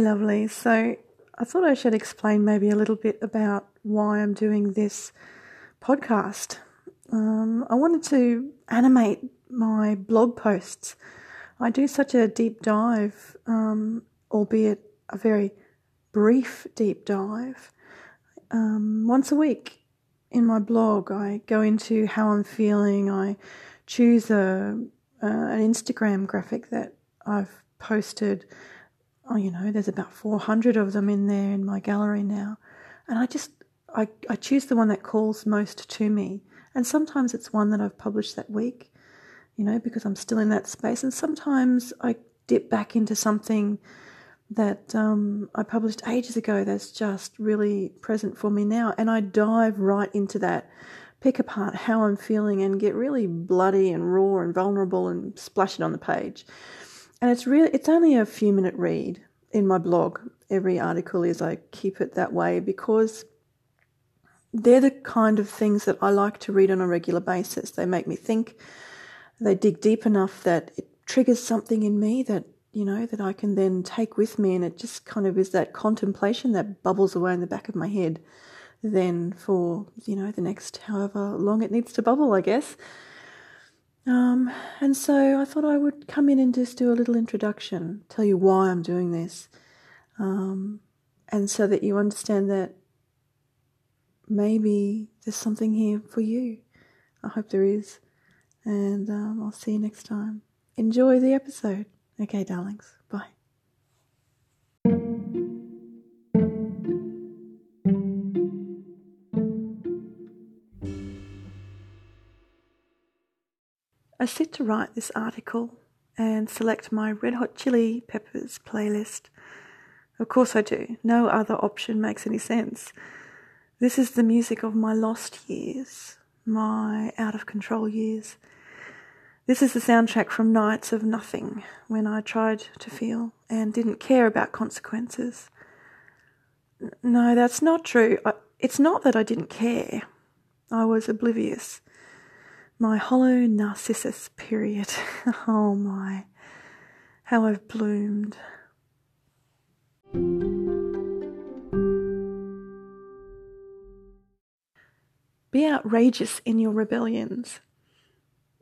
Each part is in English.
lovely. So I thought I should explain maybe a little bit about why I'm doing this podcast. Um, I wanted to animate my blog posts. I do such a deep dive, um, albeit a very brief deep dive, um, once a week in my blog. I go into how I'm feeling. I choose a, uh, an Instagram graphic that I've posted oh, you know, there's about 400 of them in there in my gallery now. And I just, I, I choose the one that calls most to me. And sometimes it's one that I've published that week, you know, because I'm still in that space. And sometimes I dip back into something that um, I published ages ago that's just really present for me now. And I dive right into that, pick apart how I'm feeling, and get really bloody and raw and vulnerable and splash it on the page and it's really it's only a few minute read in my blog. Every article is i keep it that way because they're the kind of things that i like to read on a regular basis. They make me think. They dig deep enough that it triggers something in me that you know that i can then take with me and it just kind of is that contemplation that bubbles away in the back of my head then for you know the next however long it needs to bubble i guess um, and so I thought I would come in and just do a little introduction, tell you why I'm doing this, um, and so that you understand that maybe there's something here for you. I hope there is. And um, I'll see you next time. Enjoy the episode. Okay, darlings. Bye. I sit to write this article and select my Red Hot Chili Peppers playlist. Of course I do. No other option makes any sense. This is the music of my lost years, my out of control years. This is the soundtrack from nights of nothing when I tried to feel and didn't care about consequences. No, that's not true. It's not that I didn't care. I was oblivious my hollow narcissus period. oh my, how I've bloomed. Be outrageous in your rebellions.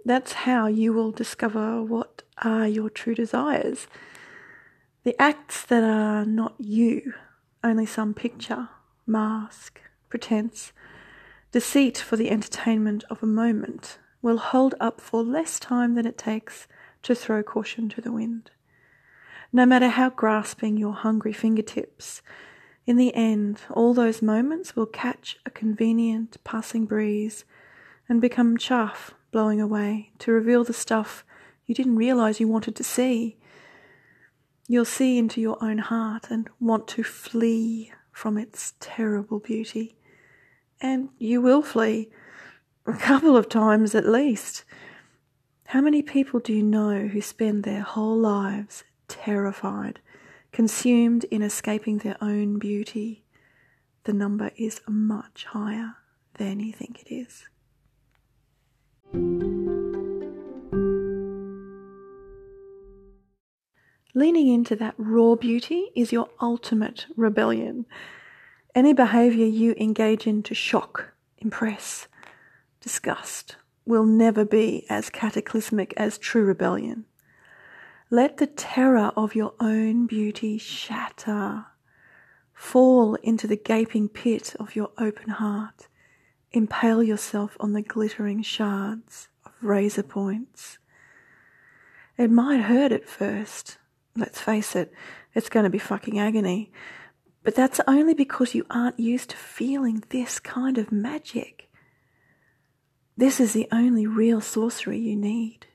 That's how you will discover what are your true desires. The acts that are not you, only some picture, mask, pretense, deceit for the entertainment of a moment, will hold up for less time than it takes to throw caution to the wind. No matter how grasping your hungry fingertips, in the end, all those moments will catch a convenient passing breeze and become chaff blowing away to reveal the stuff you didn't realize you wanted to see. You'll see into your own heart and want to flee from its terrible beauty. And you will flee a couple of times at least. How many people do you know who spend their whole lives terrified, consumed in escaping their own beauty? The number is much higher than you think it is. Leaning into that raw beauty is your ultimate rebellion. Any behavior you engage in to shock, impress, disgust will never be as cataclysmic as true rebellion. Let the terror of your own beauty shatter. Fall into the gaping pit of your open heart. Impale yourself on the glittering shards of razor points. It might hurt at first. Let's face it, it's going to be fucking agony. But that's only because you aren't used to feeling this kind of magic. This is the only real sorcery you need.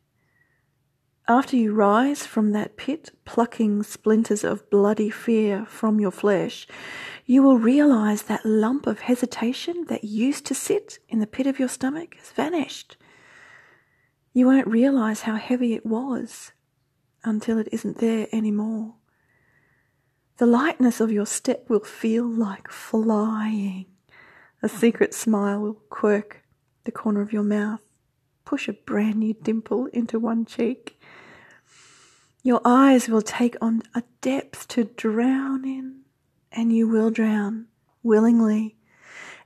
After you rise from that pit, plucking splinters of bloody fear from your flesh, you will realize that lump of hesitation that used to sit in the pit of your stomach has vanished. You won't realize how heavy it was until it isn't there anymore. The lightness of your step will feel like flying. A secret smile will quirk the corner of your mouth. Push a brand new dimple into one cheek. Your eyes will take on a depth to drown in, and you will drown willingly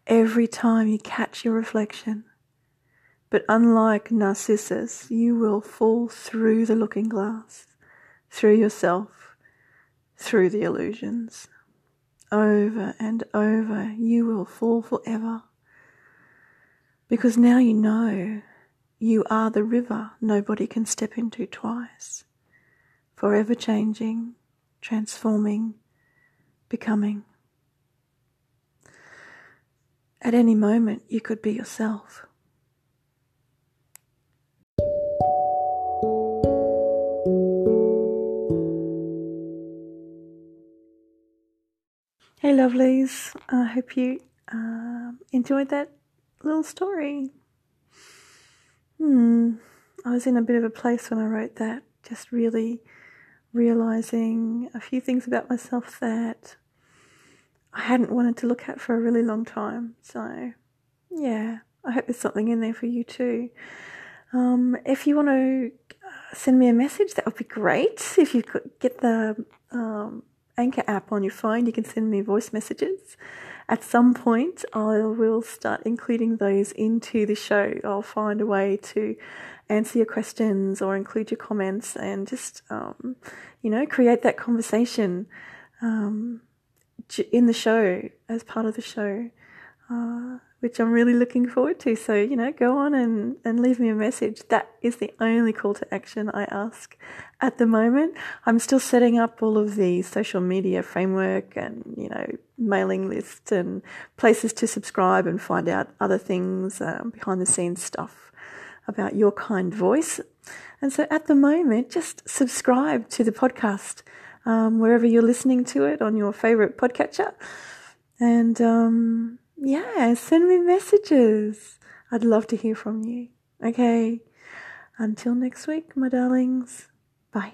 every time you catch your reflection. But unlike Narcissus, you will fall through the looking glass, through yourself, through the illusions. Over and over, you will fall forever. Because now you know you are the river nobody can step into twice, forever changing, transforming, becoming. At any moment, you could be yourself. Hey, lovelies. I hope you uh, enjoyed that little story. Hmm. I was in a bit of a place when I wrote that, just really realizing a few things about myself that I hadn't wanted to look at for a really long time. So, yeah, I hope there's something in there for you too. Um, if you want to uh, send me a message, that would be great. If you could get the um, Anchor app on your phone, you can send me voice messages. At some point, I will start including those into the show. I'll find a way to answer your questions or include your comments and just, um, you know, create that conversation. Um, in the show as part of the show, uh, which I'm really looking forward to. So, you know, go on and, and leave me a message. That is the only call to action I ask at the moment. I'm still setting up all of the social media framework and, you know, mailing lists and places to subscribe and find out other things, um, behind the scenes stuff about your kind voice. And so at the moment, just subscribe to the podcast um, wherever you're listening to it on your favorite podcatcher. And um, yeah, send me messages. I'd love to hear from you. Okay. Until next week, my darlings. Bye.